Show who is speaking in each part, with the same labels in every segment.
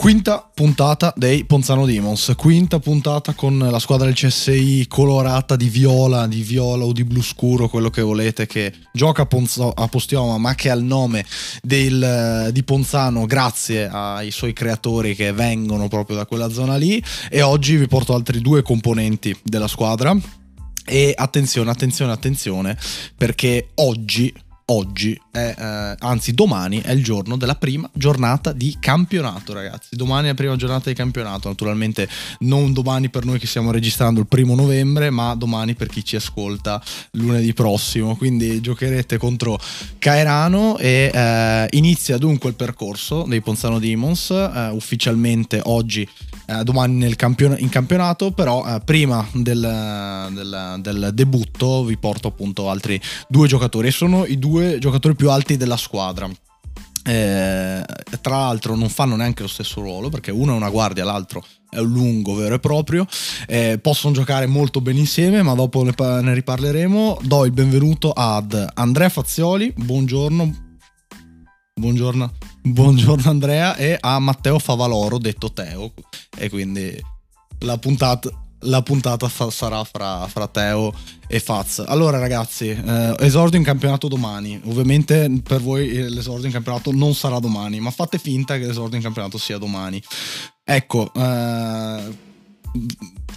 Speaker 1: Quinta puntata dei Ponzano Demons, quinta puntata con la squadra del CSI colorata di viola, di viola o di blu scuro, quello che volete, che gioca a, Ponzo, a Postioma ma che ha il nome del, di Ponzano grazie ai suoi creatori che vengono proprio da quella zona lì. E oggi vi porto altri due componenti della squadra. E attenzione, attenzione, attenzione perché oggi oggi, è, eh, anzi domani è il giorno della prima giornata di campionato ragazzi, domani è la prima giornata di campionato, naturalmente non domani per noi che stiamo registrando il primo novembre, ma domani per chi ci ascolta lunedì prossimo, quindi giocherete contro Caerano e eh, inizia dunque il percorso dei Ponzano Demons, eh, ufficialmente oggi eh, domani campion- in campionato, però eh, prima del, del, del, debutto vi porto appunto altri due giocatori. E sono i due giocatori più alti della squadra. Eh, tra l'altro non fanno neanche lo stesso ruolo perché uno è una guardia, l'altro è un lungo vero e proprio. Eh, possono giocare molto bene insieme, ma dopo ne, ne riparleremo. Do il benvenuto ad Andrea Fazioli. Buongiorno. Buongiorno. Buongiorno Andrea e a Matteo Favaloro, detto Teo. E quindi la puntata, la puntata fa, sarà fra, fra, Teo e Faz. Allora ragazzi, eh, esordio in campionato domani. Ovviamente per voi eh, l'esordio in campionato non sarà domani, ma fate finta che l'esordio in campionato sia domani. Ecco, eh,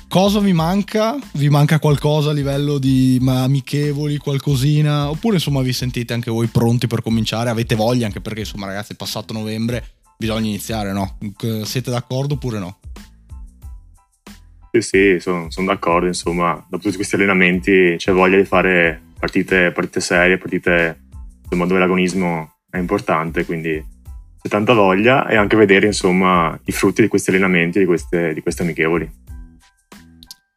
Speaker 1: cosa vi manca? Vi manca qualcosa a livello di amichevoli, qualcosina? Oppure insomma vi sentite anche voi pronti per cominciare? Avete voglia anche perché insomma ragazzi è passato novembre, bisogna iniziare, no? Siete d'accordo oppure no?
Speaker 2: Sì, sì, sono, sono d'accordo, insomma, dopo tutti questi allenamenti c'è voglia di fare partite, partite serie, partite insomma, dove l'agonismo è importante, quindi c'è tanta voglia e anche vedere insomma i frutti di questi allenamenti, di queste, di queste amichevoli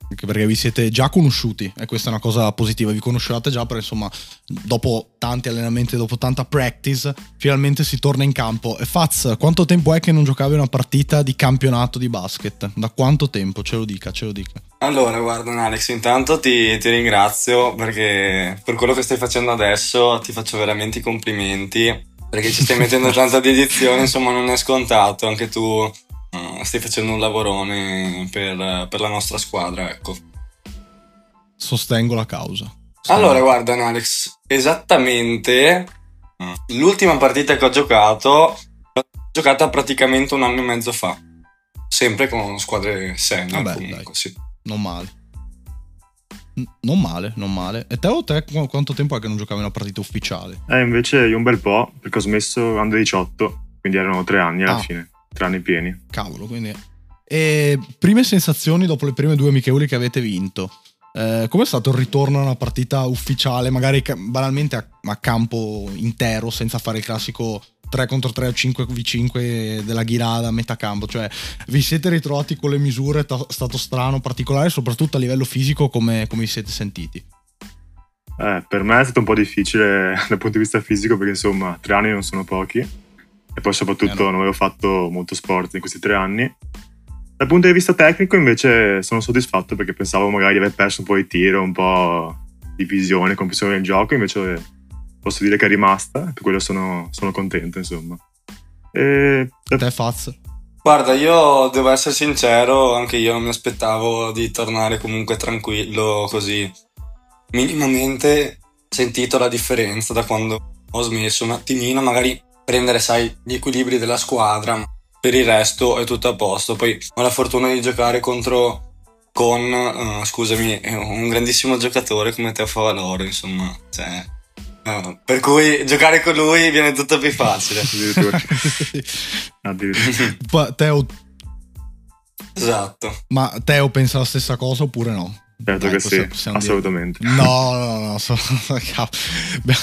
Speaker 1: anche perché vi siete già conosciuti e questa è una cosa positiva, vi conoscevate già perché insomma dopo tanti allenamenti, dopo tanta practice, finalmente si torna in campo. E Faz, quanto tempo è che non giocavi una partita di campionato di basket? Da quanto tempo? Ce lo dica, ce lo dica.
Speaker 3: Allora, guarda Alex, intanto ti, ti ringrazio perché per quello che stai facendo adesso ti faccio veramente i complimenti perché ci stai mettendo tanta dedizione, insomma non è scontato, anche tu uh, stai facendo un lavorone per, per, la nostra squadra, ecco.
Speaker 1: Sostengo la causa.
Speaker 3: Sostengo. Allora, guarda, Alex, esattamente mm. l'ultima partita che ho giocato l'ho giocata praticamente un anno e mezzo fa. Sempre con squadre senior, Vabbè, comunque, dai. sì.
Speaker 1: Non male. Non male, non male. E te o te quanto tempo è che non giocavi una partita ufficiale?
Speaker 2: Eh, invece io un bel po', perché ho smesso under 18, quindi erano tre anni alla ah. fine tre anni pieni.
Speaker 1: Cavolo, quindi... E prime sensazioni dopo le prime due amichevoli che avete vinto? Eh, com'è stato il ritorno a una partita ufficiale, magari banalmente a, a, campo intero, senza fare il classico 3 contro 3 o 5 v 5 della ghirada a metà campo? Cioè, vi siete ritrovati con le misure? È stato strano, particolare, soprattutto a livello fisico, come, come vi siete sentiti?
Speaker 2: Eh, per me è stato un po' difficile dal punto di vista fisico perché insomma tre anni non sono pochi e poi soprattutto non avevo fatto molto sport in questi tre anni. Dal punto di vista tecnico invece sono soddisfatto perché pensavo magari di aver perso un po' di tiro, un po' di visione, comprensione del gioco, invece posso dire che è rimasta e per quello sono, sono contento insomma.
Speaker 1: E... Te Faz?
Speaker 3: Guarda, io devo essere sincero, anche io mi aspettavo di tornare comunque tranquillo, così minimamente sentito la differenza da quando ho smesso un attimino, magari prendere, sai, gli equilibri della squadra. Per il resto è tutto a posto. Poi ho la fortuna di giocare contro con, uh, scusami, un grandissimo giocatore come Teo Favaloro, insomma, cioè, uh, per cui giocare con lui viene tutto più facile.
Speaker 1: Addirittura. Teo...
Speaker 3: Esatto.
Speaker 1: Ma Teo pensa la stessa cosa oppure no?
Speaker 2: Certo Dai, che sì, assolutamente.
Speaker 1: Dire. No, no, no, so, no.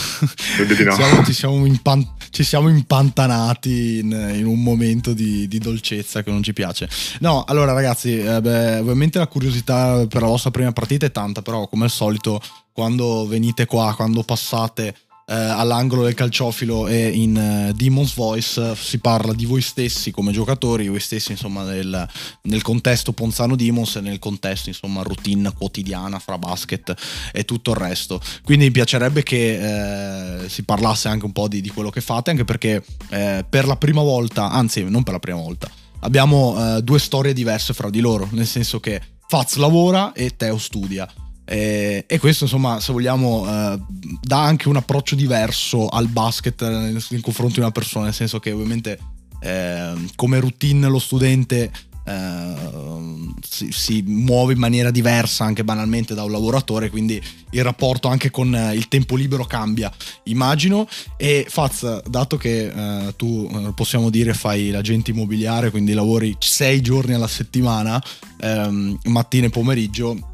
Speaker 1: Siamo, ci, siamo impan- ci, siamo impantanati in, in un momento di, di, dolcezza che non ci piace. No, allora ragazzi, eh, beh, ovviamente la curiosità per la vostra prima partita è tanta, però come al solito quando venite qua, quando passate eh, all'angolo del calciofilo e in uh, Demon's Voice si parla di voi stessi come giocatori, voi stessi insomma nel, nel, contesto Ponzano Demons e nel contesto insomma routine quotidiana fra basket e tutto il resto. Quindi mi piacerebbe che eh, si parlasse anche un po' di, di, quello che fate, anche perché eh, per la prima volta, anzi non per la prima volta, abbiamo eh, due storie diverse fra di loro, nel senso che Faz lavora e Teo studia. E, e, questo, insomma, se vogliamo, eh, dà anche un approccio diverso al basket in, in confronto di una persona, nel senso che ovviamente eh, come routine lo studente Uh, si, si, muove in maniera diversa anche banalmente da un lavoratore quindi il rapporto anche con uh, il tempo libero cambia immagino. E Faz dato che uh, tu possiamo dire fai l'agente immobiliare quindi lavori sei giorni alla settimana um, mattina e pomeriggio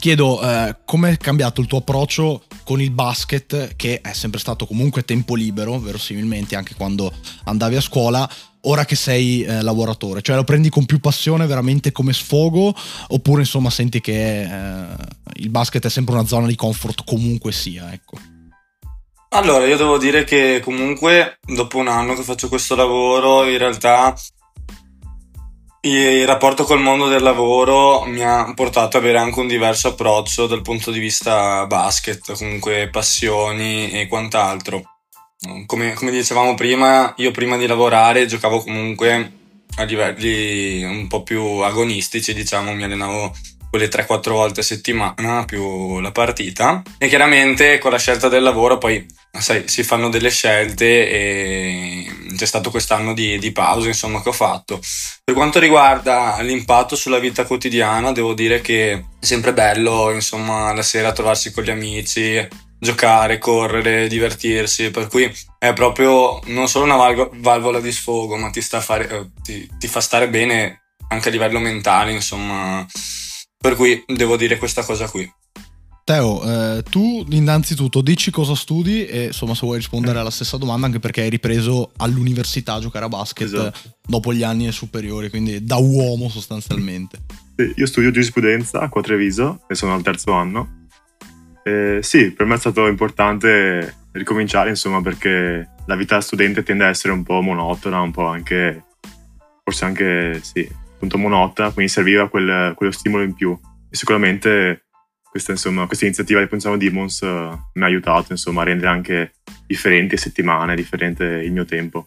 Speaker 1: chiedo eh, come è cambiato il tuo approccio con il basket, che è sempre stato comunque tempo libero, verosimilmente anche quando andavi a scuola, ora che sei eh, lavoratore? Cioè lo prendi con più passione veramente come sfogo oppure insomma senti che eh, il basket è sempre una zona di comfort comunque sia, ecco.
Speaker 3: Allora, io devo dire che comunque dopo un anno che faccio questo lavoro, in realtà il rapporto col mondo del lavoro mi ha portato ad avere anche un diverso approccio dal punto di vista basket, comunque passioni e quant'altro. Come, come, dicevamo prima, io prima di lavorare giocavo comunque a livelli un po' più agonistici, diciamo, mi allenavo quelle 3-4 volte a settimana più la partita e chiaramente con la scelta del lavoro poi sai, si fanno delle scelte e c'è stato quest'anno di, di pausa insomma che ho fatto. Per quanto riguarda l'impatto sulla vita quotidiana devo dire che è sempre bello insomma la sera trovarsi con gli amici, giocare, correre, divertirsi, per cui è proprio non solo una valvola di sfogo, ma ti, fare, eh, ti, ti, fa stare bene anche a livello mentale, insomma. Per cui devo dire questa cosa qui.
Speaker 1: Teo, eh, tu innanzitutto dici cosa studi e insomma se vuoi rispondere alla stessa domanda anche perché hai ripreso all'università a giocare a basket esatto. dopo gli anni superiori, quindi da uomo sostanzialmente.
Speaker 2: Sì, io studio giurisprudenza a Treviso e sono al terzo anno eh, sì, per me è stato importante ricominciare, insomma, perché la vita studente tende a essere un po' monotona, un po' anche, forse anche, sì, appunto monotona, quindi serviva quel, quello stimolo in più. E sicuramente questa, insomma, questa iniziativa di Pensavo Demons uh, mi ha aiutato, insomma, a rendere anche differenti settimane, differente il mio tempo.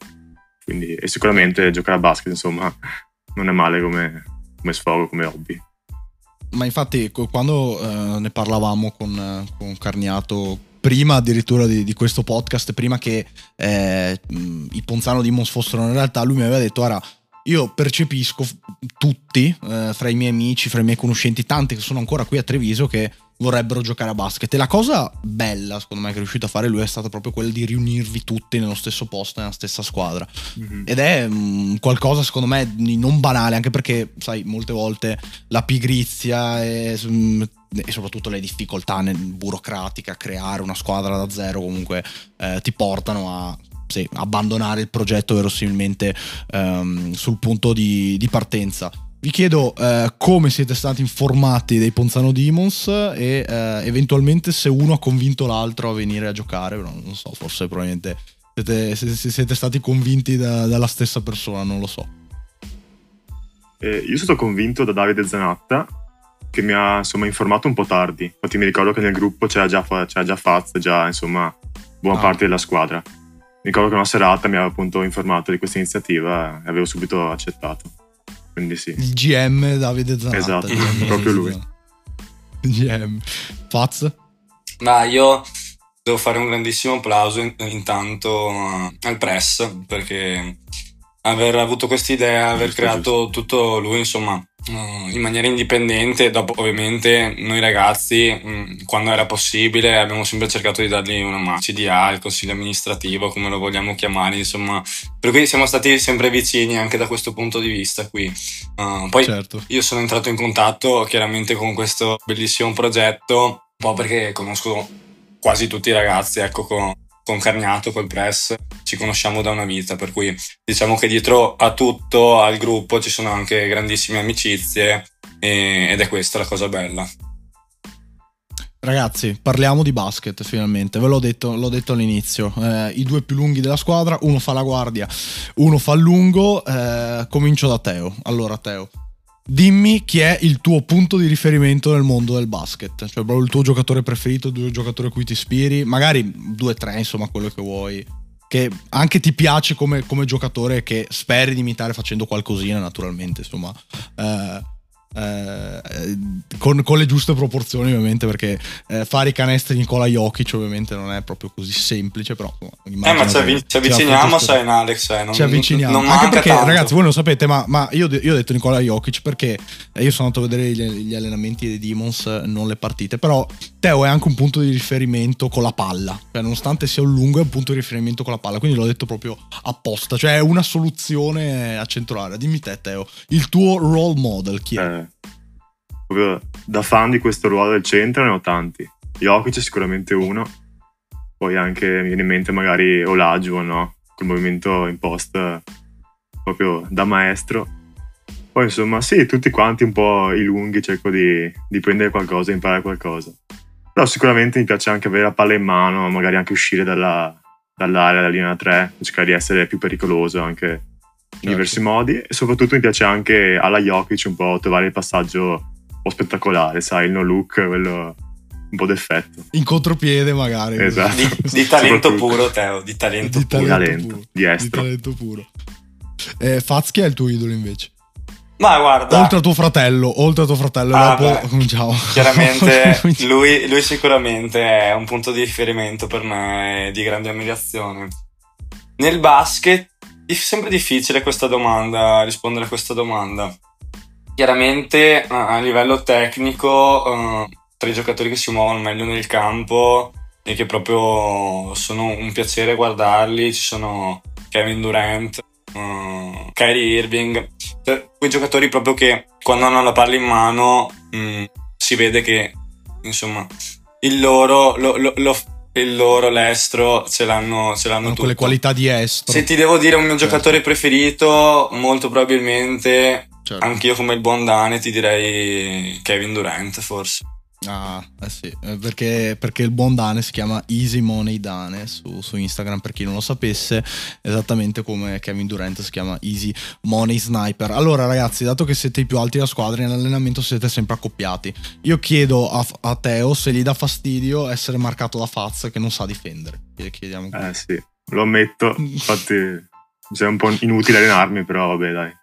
Speaker 2: Quindi, e sicuramente giocare a basket, insomma, non è male come, come sfogo, come hobby
Speaker 1: ma infatti quando uh, ne parlavamo con, con, Carniato prima addirittura di, di questo podcast, prima che eh, i Ponzano Demons fossero in realtà, lui mi aveva detto, ora io percepisco tutti, eh, fra i miei amici, fra i miei conoscenti, tanti che sono ancora qui a Treviso, che vorrebbero giocare a basket. E la cosa bella, secondo me, che è riuscito a fare lui è stata proprio quella di riunirvi tutti nello stesso posto, nella stessa squadra. Mm-hmm. Ed è mh, mm, qualcosa, secondo me, di non banale, anche perché, sai, molte volte la pigrizia e, mh, mm, e soprattutto le difficoltà burocratiche a creare una squadra da zero comunque eh, ti portano a sì, abbandonare il progetto verosimilmente um, sul punto di, di, partenza. Vi chiedo uh, come siete stati informati dei Ponzano Demons e uh, eventualmente se uno ha convinto l'altro a venire a giocare, non so, forse probabilmente siete, siete, siete stati convinti da, dalla stessa persona, non lo so.
Speaker 2: Eh, io sono stato convinto da Davide Zanatta che mi ha insomma informato un po' tardi. Infatti mi ricordo che nel gruppo c'era già, c'era già Faz, già insomma buona ah. parte della squadra mi ricordo che una serata mi aveva appunto informato di questa iniziativa e avevo subito accettato. Quindi sì.
Speaker 1: Il GM Davide Zanatta.
Speaker 2: Esatto, proprio lui.
Speaker 1: GM. Faz?
Speaker 3: Ma io devo fare un grandissimo applauso intanto al press perché aver avuto questa idea, aver creato tutto lui, insomma, in maniera indipendente. Dopo, ovviamente, noi ragazzi, quando era possibile, abbiamo sempre cercato di dargli una mano. CDA, il consiglio amministrativo, come lo vogliamo chiamare, insomma. Per cui siamo stati sempre vicini anche da questo punto di vista qui. Uh, poi certo. io sono entrato in contatto chiaramente con questo bellissimo progetto, un po' perché conosco quasi tutti i ragazzi, ecco, con, con Carniato, col press, ci conosciamo da una vita, per cui diciamo che dietro a tutto, al gruppo, ci sono anche grandissime amicizie e, ed è questa la cosa bella.
Speaker 1: Ragazzi, parliamo di basket finalmente, ve l'ho detto, l'ho detto all'inizio, eh, i due più lunghi della squadra, uno fa la guardia, uno fa il lungo, eh, comincio da Teo. Allora Teo, Dimmi chi è il tuo punto di riferimento nel mondo del basket, cioè proprio il tuo giocatore preferito, il tuo giocatore a cui ti ispiri, magari due o tre, insomma, quello che vuoi, che anche ti piace come, come giocatore che speri di imitare facendo qualcosina naturalmente insomma. Eh, eh, con, con, le giuste proporzioni ovviamente perché eh, fare i canestri di Nicola Jokic ovviamente non è proprio così semplice però
Speaker 3: eh, ma ci, avvi- ci avviciniamo sai in Alex eh, non,
Speaker 1: ci avviciniamo.
Speaker 3: non
Speaker 1: anche perché
Speaker 3: tanto.
Speaker 1: ragazzi voi lo sapete ma, ma io, io, ho detto Nicola Jokic perché io sono andato a vedere gli, gli, allenamenti dei Demons non le partite però Teo è anche un punto di riferimento con la palla. Cioè nonostante sia un lungo è un punto di riferimento con la palla quindi l'ho detto proprio apposta. Cioè è una soluzione a centro area. Dimmi te Teo il tuo role model chi è?
Speaker 2: Eh proprio da fan di questo ruolo del centro ne ho tanti. Jokic è sicuramente uno, poi anche mi viene in mente magari Olajuwon, no? Col movimento in post proprio da maestro. Poi insomma sì, tutti quanti un po' i lunghi cerco di, di prendere qualcosa, imparare qualcosa. Però sicuramente mi piace anche avere la palla in mano, magari anche uscire dalla, dall'area della linea 3, cercare di essere più pericoloso anche in certo. diversi modi e soprattutto mi piace anche alla Jokic un po' trovare il passaggio po' spettacolare, sai, il no look, quello un po' d'effetto.
Speaker 1: In contropiede magari.
Speaker 2: Esatto.
Speaker 3: Di, di talento puro, Teo, di talento
Speaker 1: di
Speaker 3: puro.
Speaker 1: Talento
Speaker 2: puro. Di estro.
Speaker 1: Di talento puro. Eh, Faz, chi è il tuo idolo invece?
Speaker 3: Ma guarda...
Speaker 1: Oltre a tuo fratello, oltre a tuo fratello,
Speaker 3: ah,
Speaker 1: dopo
Speaker 3: beh,
Speaker 1: cominciamo.
Speaker 3: Chiaramente lui, lui sicuramente è un punto di riferimento per me di grande ammirazione. Nel basket è sempre difficile questa domanda, rispondere a questa domanda. Chiaramente a livello tecnico, uh, tra i giocatori che si muovono meglio nel campo e che proprio sono un piacere guardarli, ci sono Kevin Durant, uh, Kyrie Irving, cioè, quei giocatori proprio che quando hanno la palla in mano mh, mm, si vede che insomma il loro, lo, lo, lo, il loro l'estro ce l'hanno, ce l'hanno
Speaker 1: con le qualità di estro.
Speaker 3: Se ti devo dire un mio certo. giocatore preferito, molto probabilmente Certo. Anch'io come il buon Dane ti direi Kevin Durant forse.
Speaker 1: Ah, eh sì, eh, perché, perché, il buon Dane si chiama Easy Money Dane su, su, Instagram per chi non lo sapesse, esattamente come Kevin Durant si chiama Easy Money Sniper. Allora ragazzi, dato che siete i più alti della squadra, in allenamento siete sempre accoppiati. Io chiedo a, a Teo se gli dà fastidio essere marcato da Faz che non sa difendere. Chiediamo
Speaker 2: eh sì, lo ammetto, infatti mi sembra un po' inutile allenarmi, però vabbè dai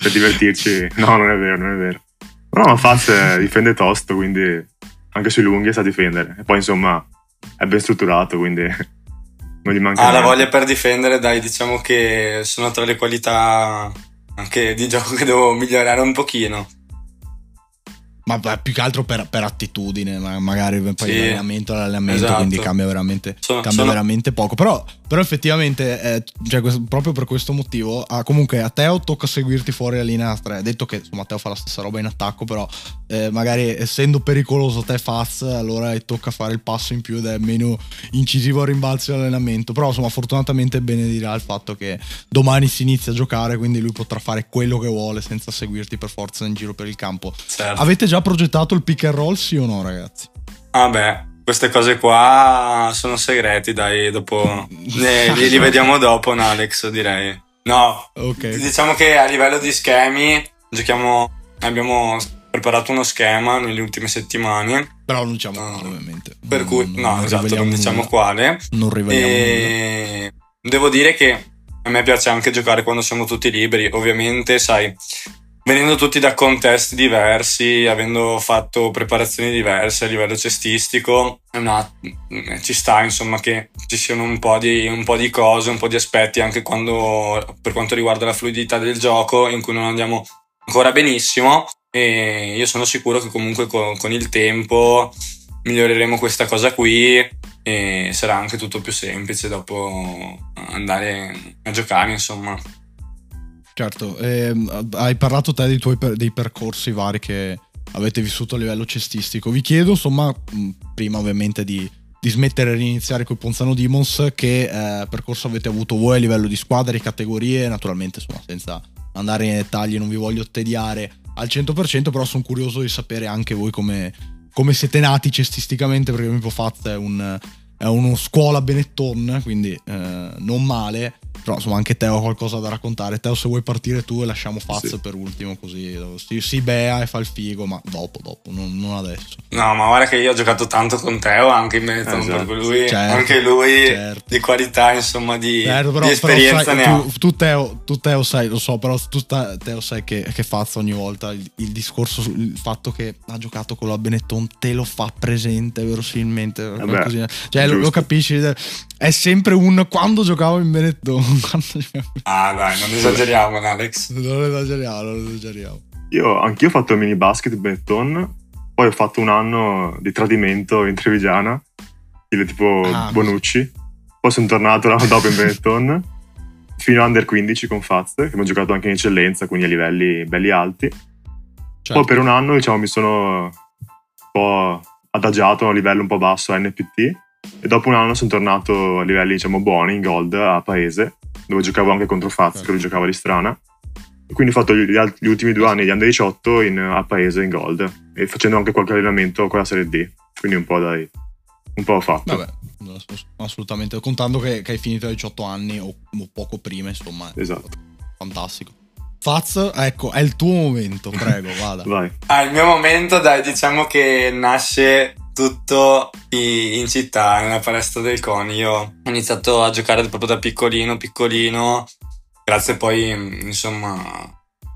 Speaker 2: per divertirci. No, non è vero, non è vero. No, ma Faz difende tosto, quindi anche sui lunghi sa difendere. E poi insomma è ben strutturato, quindi non gli manca.
Speaker 3: Ah, la voglia per difendere, dai, diciamo che sono tra le qualità anche di gioco che devo migliorare un pochino
Speaker 1: ma più che altro per, per attitudine, magari poi sì, l'allenamento all'allenamento, esatto. quindi cambia veramente, sono, cambia sono... veramente poco. Però, però effettivamente, eh, cioè, questo, proprio per questo motivo, ah, comunque a Teo tocca seguirti fuori la linea 3. Detto che insomma, Teo fa la stessa roba in attacco, però eh, magari essendo pericoloso te Faz, allora tocca fare il passo in più ed è meno incisivo al rimbalzo dell'allenamento. Però insomma, fortunatamente benedirà il fatto che domani si inizia a giocare, quindi lui potrà fare quello che vuole senza seguirti per forza in giro per il campo.
Speaker 3: Certo.
Speaker 1: Avete già progettato il pick and roll, sì o no, ragazzi?
Speaker 3: Ah beh, queste cose qua sono segreti, dai, dopo ne, li, li, vediamo dopo, no, Alex, direi. No,
Speaker 1: okay.
Speaker 3: diciamo che a livello di schemi giochiamo, abbiamo preparato uno schema nelle ultime settimane.
Speaker 1: Però non diciamo quale, ovviamente.
Speaker 3: Per cui, non, no, non esatto, non diciamo nulla. quale.
Speaker 1: Non riveliamo e...
Speaker 3: Devo dire che a me piace anche giocare quando siamo tutti liberi. Ovviamente, sai, venendo tutti da contesti diversi, avendo fatto preparazioni diverse a livello cestistico, una, ci sta insomma che ci siano un po, di, un po' di cose, un po' di aspetti anche quando, per quanto riguarda la fluidità del gioco in cui non andiamo ancora benissimo e io sono sicuro che comunque con, con il tempo miglioreremo questa cosa qui e sarà anche tutto più semplice dopo andare a giocare insomma.
Speaker 1: Certo, eh, hai parlato te dei tuoi per, dei percorsi vari che avete vissuto a livello cestistico. Vi chiedo, insomma, prima ovviamente di, di smettere di iniziare con Ponzano Demons, che eh, percorso avete avuto voi a livello di squadre, categorie, naturalmente, insomma, senza andare nei dettagli, non vi voglio tediare al 100%, però sono curioso di sapere anche voi come, come siete nati cestisticamente, perché Mipo Faz è un è uno scuola Benetton, quindi eh, non male. Però insomma anche Teo ha qualcosa da raccontare. Teo se vuoi partire tu e lasciamo Faz
Speaker 2: Sì.
Speaker 1: per ultimo così si, si bea e fa il figo, ma dopo, dopo, non, non adesso.
Speaker 3: No, ma guarda che io ho giocato tanto con Teo anche in Benetton,
Speaker 2: Esatto.
Speaker 3: per lui,
Speaker 1: Certo,
Speaker 3: anche lui
Speaker 1: certo.
Speaker 3: di qualità, insomma, di,
Speaker 1: Certo, però,
Speaker 3: di
Speaker 1: però
Speaker 3: esperienza
Speaker 1: sai,
Speaker 3: ne
Speaker 1: tu,
Speaker 3: ha.
Speaker 1: tu, Teo, tu Teo sai, lo so, però tu Teo sai che, che Faz ogni volta il, il discorso sul fatto che ha giocato con la Benetton te lo fa presente verosimilmente.
Speaker 2: Vabbè,
Speaker 1: qualcosina. cioè lo, lo capisci? È sempre un quando giocavo in Benetton.
Speaker 3: Ah, dai, non esageriamo, Alex.
Speaker 1: non esageriamo, non esageriamo.
Speaker 2: Io, anch'io ho fatto mini basket in Benetton, poi ho fatto un anno di tradimento in Trevigiana, stile tipo
Speaker 1: Ah,
Speaker 2: Bonucci. Poi sono tornato l'anno dopo in Benetton, fino a under 15 con Faz, che abbiamo giocato anche in eccellenza, quindi a livelli belli alti.
Speaker 1: Certo.
Speaker 2: Poi per un anno, diciamo, mi sono un po' adagiato a un livello un po' basso a NPT e dopo un anno sono tornato a livelli, diciamo, buoni in gold a Paese, dove giocavo anche contro Faz,
Speaker 1: Certo.
Speaker 2: che lui giocava di strana. E quindi ho fatto gli, gli ultimi due anni di Under 18 in, a Paese in gold e facendo anche qualche allenamento con la Serie D. Quindi un po' dai, un po' ho fatto.
Speaker 1: Vabbè, ass- assolutamente. Contando che, che hai finito ai 18 anni o, o poco prima, insomma,
Speaker 2: Esatto.
Speaker 1: fantastico. Faz, ecco, è il tuo momento, prego, vada.
Speaker 2: Vai.
Speaker 3: Ah, il mio momento, dai, diciamo che nasce tutto in città, nella palestra del CONI. Io ho iniziato a giocare proprio da piccolino, piccolino, grazie poi, insomma,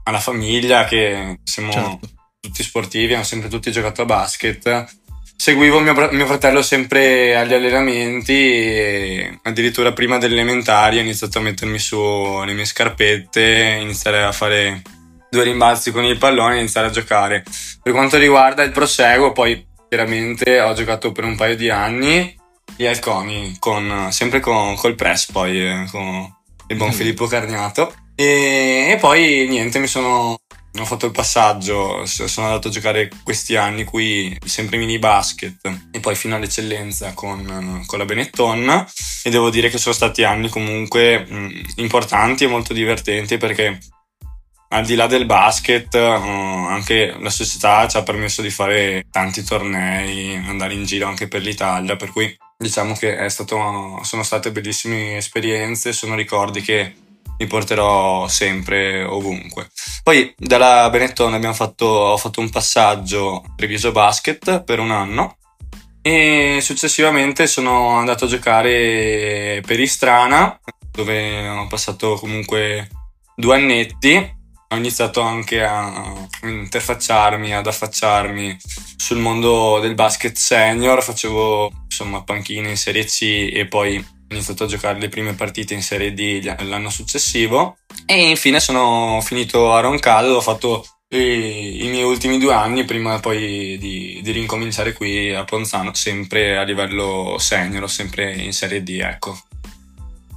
Speaker 3: alla famiglia che siamo
Speaker 1: Certo.
Speaker 3: tutti sportivi, abbiamo sempre tutti giocato a basket. Seguivo mio, mio fratello sempre agli allenamenti addirittura prima delle elementari ho iniziato a mettermi su le mie scarpette, iniziare a fare due rimbalzi con il pallone e iniziare a giocare. Per quanto riguarda il proseguo, poi chiaramente ho giocato per un paio di anni gli Alconi, con, sempre con, col press poi, eh, con il buon
Speaker 1: Mm.
Speaker 3: Filippo Carniato. E, e poi niente, mi sono ho fatto il passaggio, sono andato a giocare questi anni qui sempre mini basket e poi fino all'eccellenza con, con la Benetton e devo dire che sono stati anni comunque mh, importanti e molto divertenti perché al di là del basket eh, anche la società ci ha permesso di fare tanti tornei, andare in giro anche per l'Italia, per cui diciamo che stato, sono state bellissime esperienze, sono ricordi che mi porterò sempre ovunque. Poi dalla Benetton fatto, ho fatto un passaggio Treviso Basket per un anno e successivamente sono andato a giocare per Istrana dove ho passato comunque due annetti. Ho iniziato anche a interfacciarmi, ad affacciarmi sul mondo del basket senior, facevo insomma panchine in Serie C e poi ho iniziato a giocare le prime partite in Serie D l'anno successivo e infine sono finito a Roncaldo, ho fatto i, i miei ultimi due anni prima poi di, di rincominciare qui a Ponzano, sempre a livello senior, sempre in Serie D, ecco.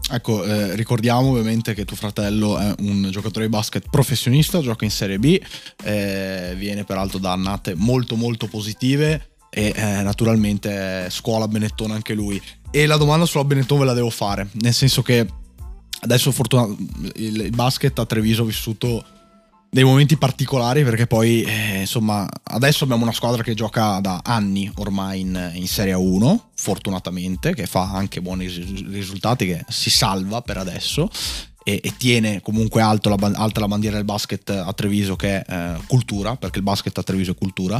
Speaker 1: Ecco, eh, ricordiamo ovviamente che tuo fratello è un giocatore di basket professionista, gioca in Serie B, eh, viene peraltro da annate molto molto positive e eh, naturalmente scuola Benetton anche lui. E la domanda sulla Benetton ve la devo fare, nel senso che adesso fortuna- il basket a Treviso ha vissuto dei momenti particolari perché poi eh, insomma adesso abbiamo una squadra che gioca da anni ormai in, in Serie 1 fortunatamente che fa anche buoni ris- risultati che si salva per adesso e, e tiene comunque alto la, alta la bandiera del basket a Treviso che è eh, cultura perché il basket a Treviso è cultura.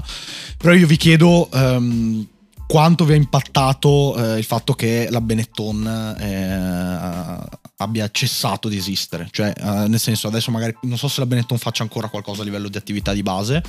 Speaker 1: Però io vi chiedo ehm, quanto vi ha impattato eh, il fatto che la Benetton eh, abbia cessato di esistere. Cioè, eh, nel senso, adesso magari non so se la Benetton faccia ancora qualcosa a livello di attività di base,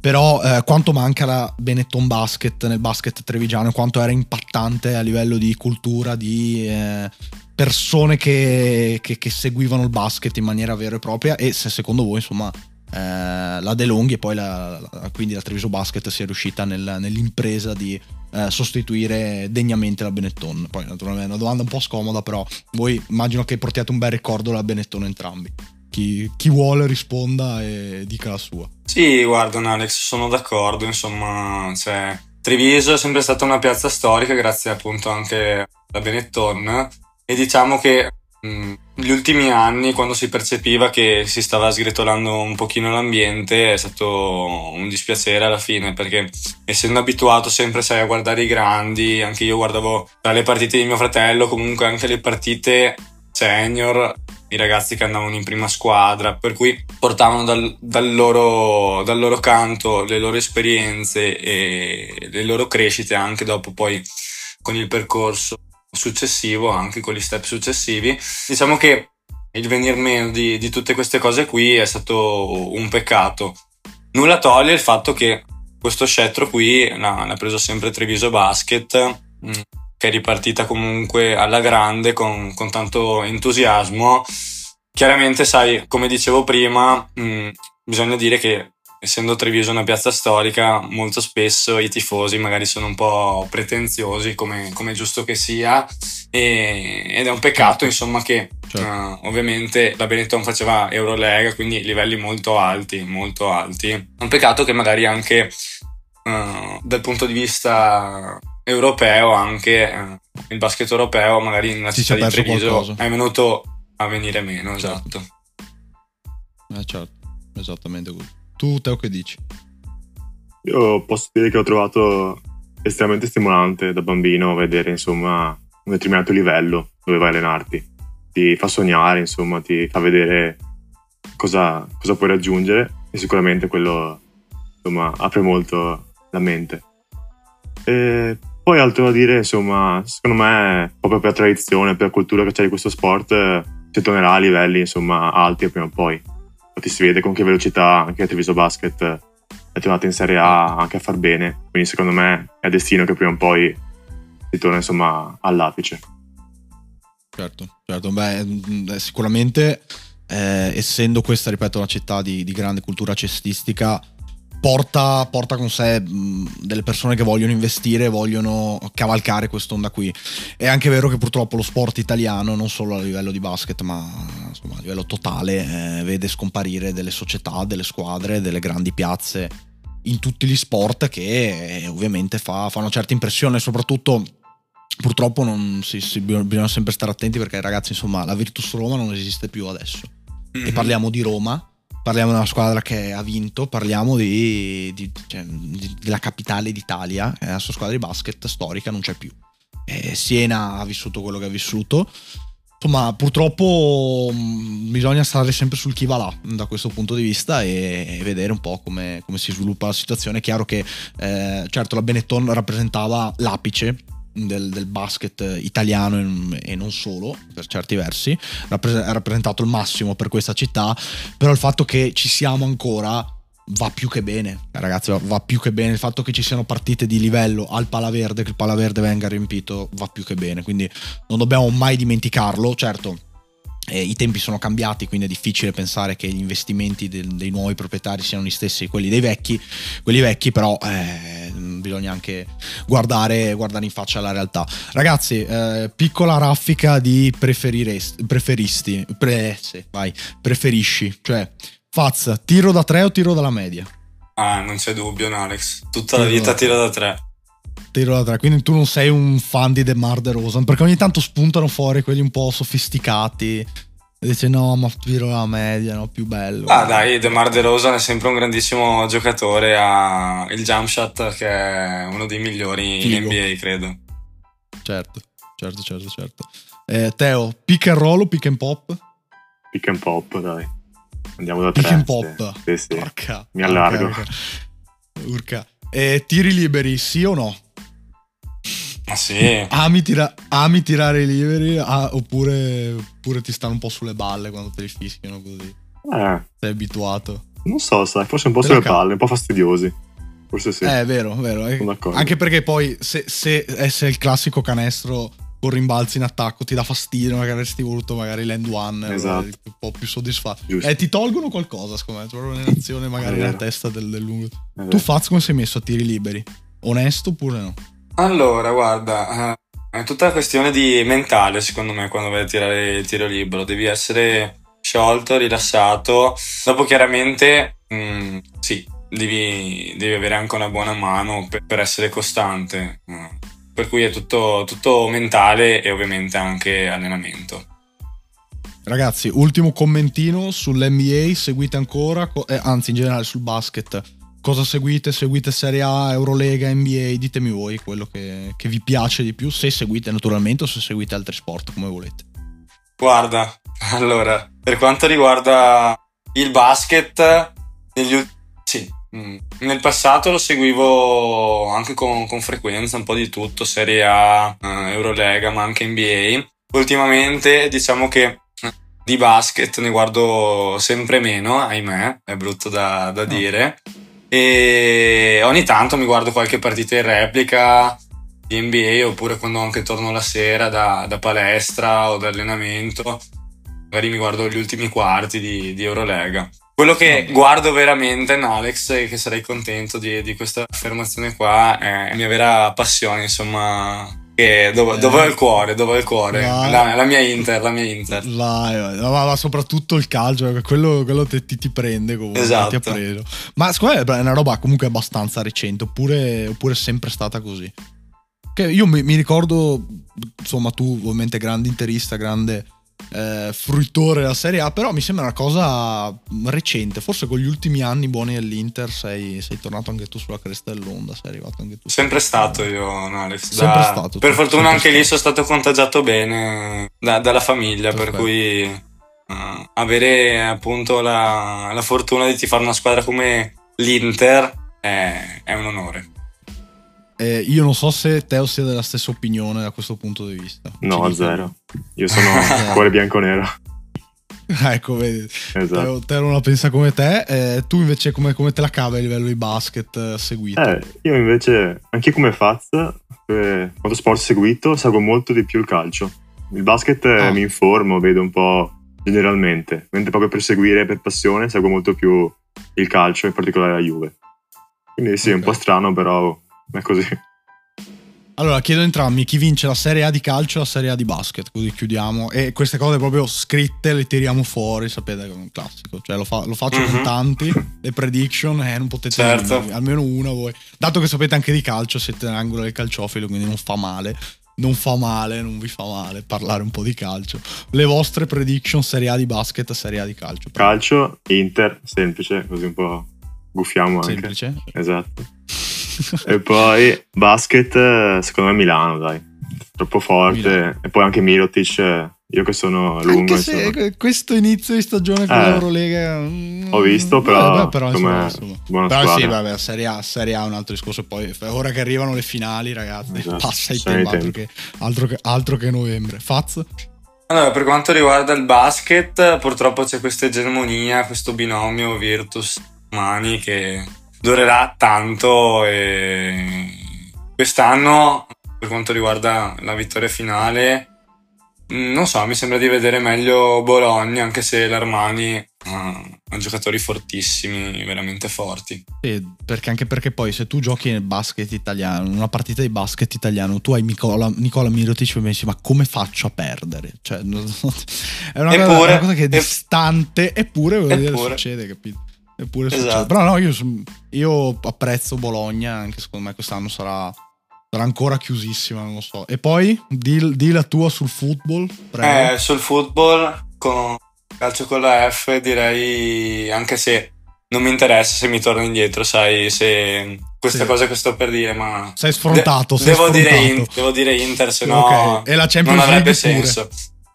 Speaker 1: però eh, quanto manca la Benetton Basket nel basket trevigiano quanto era impattante a livello di cultura, di eh, persone che, che- che seguivano il basket in maniera vera e propria e se secondo voi, insomma, eh, la De Longhi e poi la, la- quindi la Treviso Basket sia riuscita nel- nell'impresa di eh, sostituire degnamente la Benetton. Poi naturalmente è una domanda un po' scomoda, però voi immagino che portiate un bel ricordo alla Benetton entrambi. Chi, chi vuole risponda e dica la sua.
Speaker 3: Sì, guarda, Alex, sono d'accordo, insomma, cioè, Treviso è sempre stata una piazza storica grazie appunto anche alla Benetton e diciamo che mh, negli ultimi anni, quando si percepiva che si stava sgretolando un pochino l'ambiente, è stato un dispiacere alla fine perché essendo abituato sempre, sai, a guardare i grandi, anche io guardavo tra le partite di mio fratello, comunque anche le partite senior, i ragazzi che andavano in prima squadra, per cui portavano dal, dal, loro, dal loro canto le loro esperienze e le loro crescite anche dopo poi con il percorso successivo, anche con gli step successivi. Diciamo che il venir meno di, di tutte queste cose qui è stato un peccato. Nulla toglie il fatto che questo scettro qui l'ha, l'ha preso sempre Treviso Basket, mm, che è ripartita comunque alla grande con, con tanto entusiasmo. Chiaramente, sai, come dicevo prima, mh, mm, bisogna dire che essendo Treviso una piazza storica, molto spesso i tifosi magari sono un po' pretenziosi, come, come giusto che sia, e, ed è un peccato, insomma, che certo. uh, ovviamente la Benetton faceva Eurolega, quindi livelli molto alti, molto alti. È un peccato che magari anche uh, dal punto di vista europeo, anche uh, il basket europeo, magari nella città di Treviso qualcosa. è venuto a venire meno, certo. esatto.
Speaker 1: Eh certo, esattamente così. Tu, Teo, che dici?
Speaker 2: Io posso dire che ho trovato estremamente stimolante da bambino vedere, insomma, un determinato livello dove vai a allenarti. Ti fa sognare, insomma, ti fa vedere cosa, cosa puoi raggiungere e sicuramente quello, insomma, apre molto la mente. E poi altro da dire, insomma, secondo me, proprio per tradizione, per cultura che c'è di questo sport, si tornerà a livelli, insomma, alti prima o poi. Infatti si vede con che velocità anche Treviso Basket è tornato in Serie A anche a far bene, quindi secondo me è destino che prima o poi si torna insomma all'apice.
Speaker 1: Certo, certo, beh, mm, sicuramente eh, essendo questa, ripeto, una città di, di grande cultura cestistica, porta, porta, con sé delle persone che vogliono investire, vogliono cavalcare quest'onda qui. È anche vero che purtroppo lo sport italiano, non solo a livello di basket, ma insomma, a livello totale, eh, vede scomparire delle società, delle squadre, delle grandi piazze in tutti gli sport che eh, ovviamente fa, fa, una certa impressione, soprattutto purtroppo non, sì, sì, bisogna sempre stare attenti perché ragazzi insomma la Virtus Roma non esiste più adesso. Mm-hmm. E parliamo di Roma parliamo di una squadra che ha vinto, parliamo di, di, cioè, di, della capitale d'Italia, la sua squadra di basket storica non c'è più. E Siena ha vissuto quello che ha vissuto. Insomma, purtroppo mm, bisogna stare sempre sul chi va là da questo punto di vista e, e vedere un po' come, come, si sviluppa la situazione. È chiaro che, eh, certo, la Benetton rappresentava l'apice del, del, basket italiano e non solo, per certi versi, ha rappresentato il massimo per questa città, però il fatto che ci siamo ancora va più che bene, ragazzi, va più che bene, il fatto che ci siano partite di livello al Palaverde, che il Palaverde venga riempito, va più che bene, quindi non dobbiamo mai dimenticarlo, certo eh, I tempi sono cambiati, quindi è difficile pensare che gli investimenti del, dei nuovi proprietari siano gli stessi quelli dei vecchi. Quelli vecchi, però, eh, bisogna anche guardare, guardare, in faccia la realtà. Ragazzi, eh, piccola raffica di preferisti. Pre, sì, vai, preferisci. Cioè, Faz, tiro da tre o tiro dalla media?
Speaker 3: Ah, non c'è dubbio, Alex. Tutta tiro la vita tiro da tre
Speaker 1: tiro da tre. Quindi tu non sei un fan di DeMar DeRozan, perché ogni tanto spuntano fuori quelli un po' sofisticati. E dice no, ma tiro la media, no, più bello.
Speaker 3: Ah dai, DeMar DeRozan è sempre un grandissimo giocatore, ha il jump shot che è uno dei migliori Figo. in NBA, credo.
Speaker 1: Certo, certo, certo, certo. Eh, Teo, pick and roll o pick and pop?
Speaker 2: Pick and pop, dai. Andiamo da
Speaker 1: pick
Speaker 2: tre.
Speaker 1: Pick and pop.
Speaker 2: Sì, sì. Porca. Mi allargo.
Speaker 1: Urca. urca. Eh, tiri liberi, sì o no?
Speaker 3: Ah sì.
Speaker 1: Ami, tira- ami tirare i liberi ah, oppure, oppure, ti stanno un po' sulle balle quando te li fischiano così?
Speaker 2: Eh.
Speaker 1: Sei abituato?
Speaker 2: Non so, sai, forse un po' sulle balle, un po' fastidiosi. Forse sì.
Speaker 1: Eh, è vero, vero. Eh. Anche perché poi se, se, se è il classico canestro con rimbalzi in attacco ti dà fastidio, magari avresti voluto magari l'end one, esatto. un po' più soddisfatto. Giusto. Eh, ti tolgono qualcosa, secondo me, proprio un'azione magari nella testa del, del lungo. Tu Faz come sei messo a tiri liberi? Onesto oppure no?
Speaker 3: Allora, guarda, eh, è tutta una questione di mentale, secondo me, quando vai a tirare il tiro libero. Devi essere sciolto, rilassato. Dopo, chiaramente, mh, mm, sì, devi, devi, avere anche una buona mano per, per essere costante. Mm. Per cui è tutto, tutto mentale e ovviamente anche allenamento.
Speaker 1: Ragazzi, ultimo commentino sull'NBA, seguite ancora, eh, anzi in generale sul basket cosa seguite? Seguite Serie A, Eurolega, NBA? Ditemi voi quello che, che vi piace di più, se seguite naturalmente o se seguite altri sport come volete.
Speaker 3: Guarda, allora, per quanto riguarda il basket, negli ultimi... Sì, nel passato lo seguivo anche con, con, frequenza, un po' di tutto, Serie A, uh, Eurolega, ma anche NBA. Ultimamente diciamo che di basket ne guardo sempre meno, ahimè, è brutto da, da no. dire. E ogni tanto mi guardo qualche partita in replica di NBA oppure quando anche torno la sera da, da palestra o da allenamento, magari mi guardo gli ultimi quarti di, di Eurolega. Quello che guardo veramente, no, Alex, e che sarei contento di, di questa affermazione qua, è la mia vera passione, insomma, dove, dove, è il cuore? Dove il cuore? La, la, mia Inter, la mia Inter.
Speaker 1: Vai. Ma, soprattutto il calcio, quello, quello ti, ti, prende comunque.
Speaker 3: Esatto.
Speaker 1: Ma secondo me è una roba comunque abbastanza recente, oppure, oppure è sempre stata così. Che io mi, mi ricordo, insomma, tu ovviamente grande interista, grande eh, fruitore della Serie A, però mi sembra una cosa recente, forse con gli ultimi anni buoni dell'Inter sei, sei tornato anche tu sulla cresta dell'onda, sei arrivato anche tu.
Speaker 3: Sempre stato io, Alex.
Speaker 1: Da, sempre stato.
Speaker 3: Per fortuna anche stato. lì sono stato contagiato bene da, dalla famiglia, Perfetto. per cui uh, avere appunto la, la fortuna di fare una squadra come l'Inter è, è un onore.
Speaker 1: Eh, io non so se Teo sia della stessa opinione da questo punto di vista.
Speaker 2: No, Ci zero. Io sono cuore bianco-nero.
Speaker 1: ecco, vedi. Esatto. Teo, Teo non la pensa come te. Eh, tu invece come, come, te la cavi a livello di basket eh, seguito?
Speaker 2: Eh, io invece, anche come Faz, eh, quanto sport seguito, seguo molto di più il calcio. Il basket eh, ah. mi informo, vedo un po' generalmente, mentre proprio per seguire per passione seguo molto più il calcio, in particolare la Juve. Quindi sì, okay. è un po' strano, però è così.
Speaker 1: Allora, chiedo a entrambi chi vince la Serie A di calcio e la Serie A di basket, così chiudiamo. E queste cose proprio scritte le tiriamo fuori, sapete è un classico. Cioè lo, fa, lo faccio mm-hmm. con mhm. tanti, le prediction, eh, non potete
Speaker 3: certo.
Speaker 1: dirmi, almeno una voi. Dato che sapete anche di calcio, siete nell'angolo del calciofilo, quindi non fa male. Non fa male, non vi fa male parlare un po' di calcio. Le vostre prediction Serie A di basket e Serie A di calcio.
Speaker 2: Calcio, Inter, semplice, così un po' guffiamo anche.
Speaker 1: Semplice?
Speaker 2: Esatto e poi basket, secondo me Milano, dai. Troppo forte. Milano. E poi anche Mirotic, io che sono lungo.
Speaker 1: Anche se insomma. questo inizio di stagione con eh, l'Eurolega...
Speaker 2: Ho visto, però... Vabbè, però insomma,
Speaker 1: insomma. Buona però squadra. sì, vabbè, Serie A, Serie A è un altro discorso. Poi ora che arrivano le finali, ragazzi, esatto. passa il tempo, altro che, altro, che, altro che novembre. Faz?
Speaker 3: Allora, per quanto riguarda il basket, purtroppo c'è questa egemonia, questo binomio Virtus-Mani che durerà tanto e quest'anno per quanto riguarda la vittoria finale non so, mi sembra di vedere meglio Bologna, anche se l'Armani ha, ha giocatori fortissimi, veramente forti.
Speaker 1: Sì, perché anche perché poi se tu giochi nel basket italiano, una partita di basket italiano, tu hai Nicola, Nicola Mirotic e pensi ma come faccio a perdere? Cioè, è una, eppure, cosa, una cosa, che è distante, eppure, eppure. succede, capito? Eppure esatto. succede. Però no, io, io, apprezzo Bologna, anche secondo me quest'anno sarà, sarà ancora chiusissima, non lo so. E poi, di, di la tua sul football?
Speaker 3: Prego. Eh, sul football, con calcio con la F, direi, anche se non mi interessa se mi torno indietro, sai, se questa sì. cosa che sto per dire, ma...
Speaker 1: Sei sfrontato,
Speaker 3: de-
Speaker 1: sei
Speaker 3: devo,
Speaker 1: sfrontato.
Speaker 3: Dire in- devo dire Inter, se no okay.
Speaker 1: e la Champions
Speaker 3: non avrebbe
Speaker 1: League
Speaker 3: senso.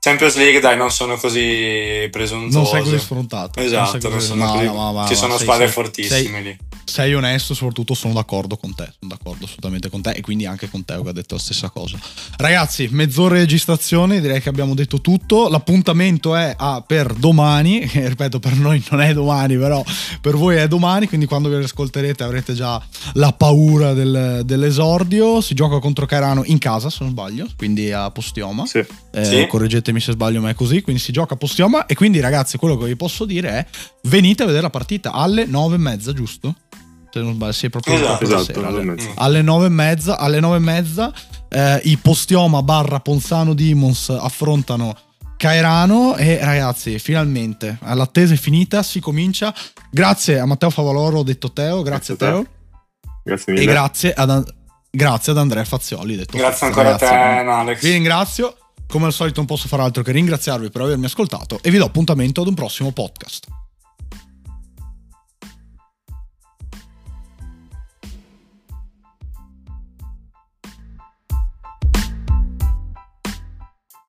Speaker 3: Champions League, dai, non sono così presuntuoso.
Speaker 1: Non sei così sfrontato.
Speaker 3: Esatto, non, sono no, così... no, ma, ci sono sei, squadre sei, fortissime sei, lì
Speaker 1: sei onesto, soprattutto sono d'accordo con te. Sono d'accordo assolutamente con te e quindi anche con Teo che ha detto la stessa cosa. Ragazzi, mezz'ora di registrazione, direi che abbiamo detto tutto. L'appuntamento è a, per domani, che ripeto, per noi non è domani, però per voi è domani, quindi quando vi ascolterete avrete già la paura del, dell'esordio. Si gioca contro Cairano in casa, se non sbaglio, quindi a Postioma.
Speaker 2: Sì.
Speaker 1: Eh,
Speaker 3: sì.
Speaker 1: Correggetemi se sbaglio, ma è così. Quindi si gioca a Postioma e quindi ragazzi, quello che vi posso dire è venite a vedere la partita alle nove e mezza, giusto? se non sbaglio, sì, proprio
Speaker 2: esatto, esatto,
Speaker 1: sera, alle, alle nove e mezza, alle nove e mezza eh, i Postioma barra Ponzano Demons affrontano Cairano e ragazzi, finalmente l'attesa è finita, si comincia. Grazie a Matteo Favaloro, ho detto Teo, grazie, grazie a Teo.
Speaker 2: Grazie mille.
Speaker 1: E grazie ad, grazie ad Andrea Fazzioli. Detto
Speaker 3: grazie ancora a te, Alex.
Speaker 1: Vi ringrazio. Come al solito non posso fare altro che ringraziarvi per avermi ascoltato e vi do appuntamento ad un prossimo podcast.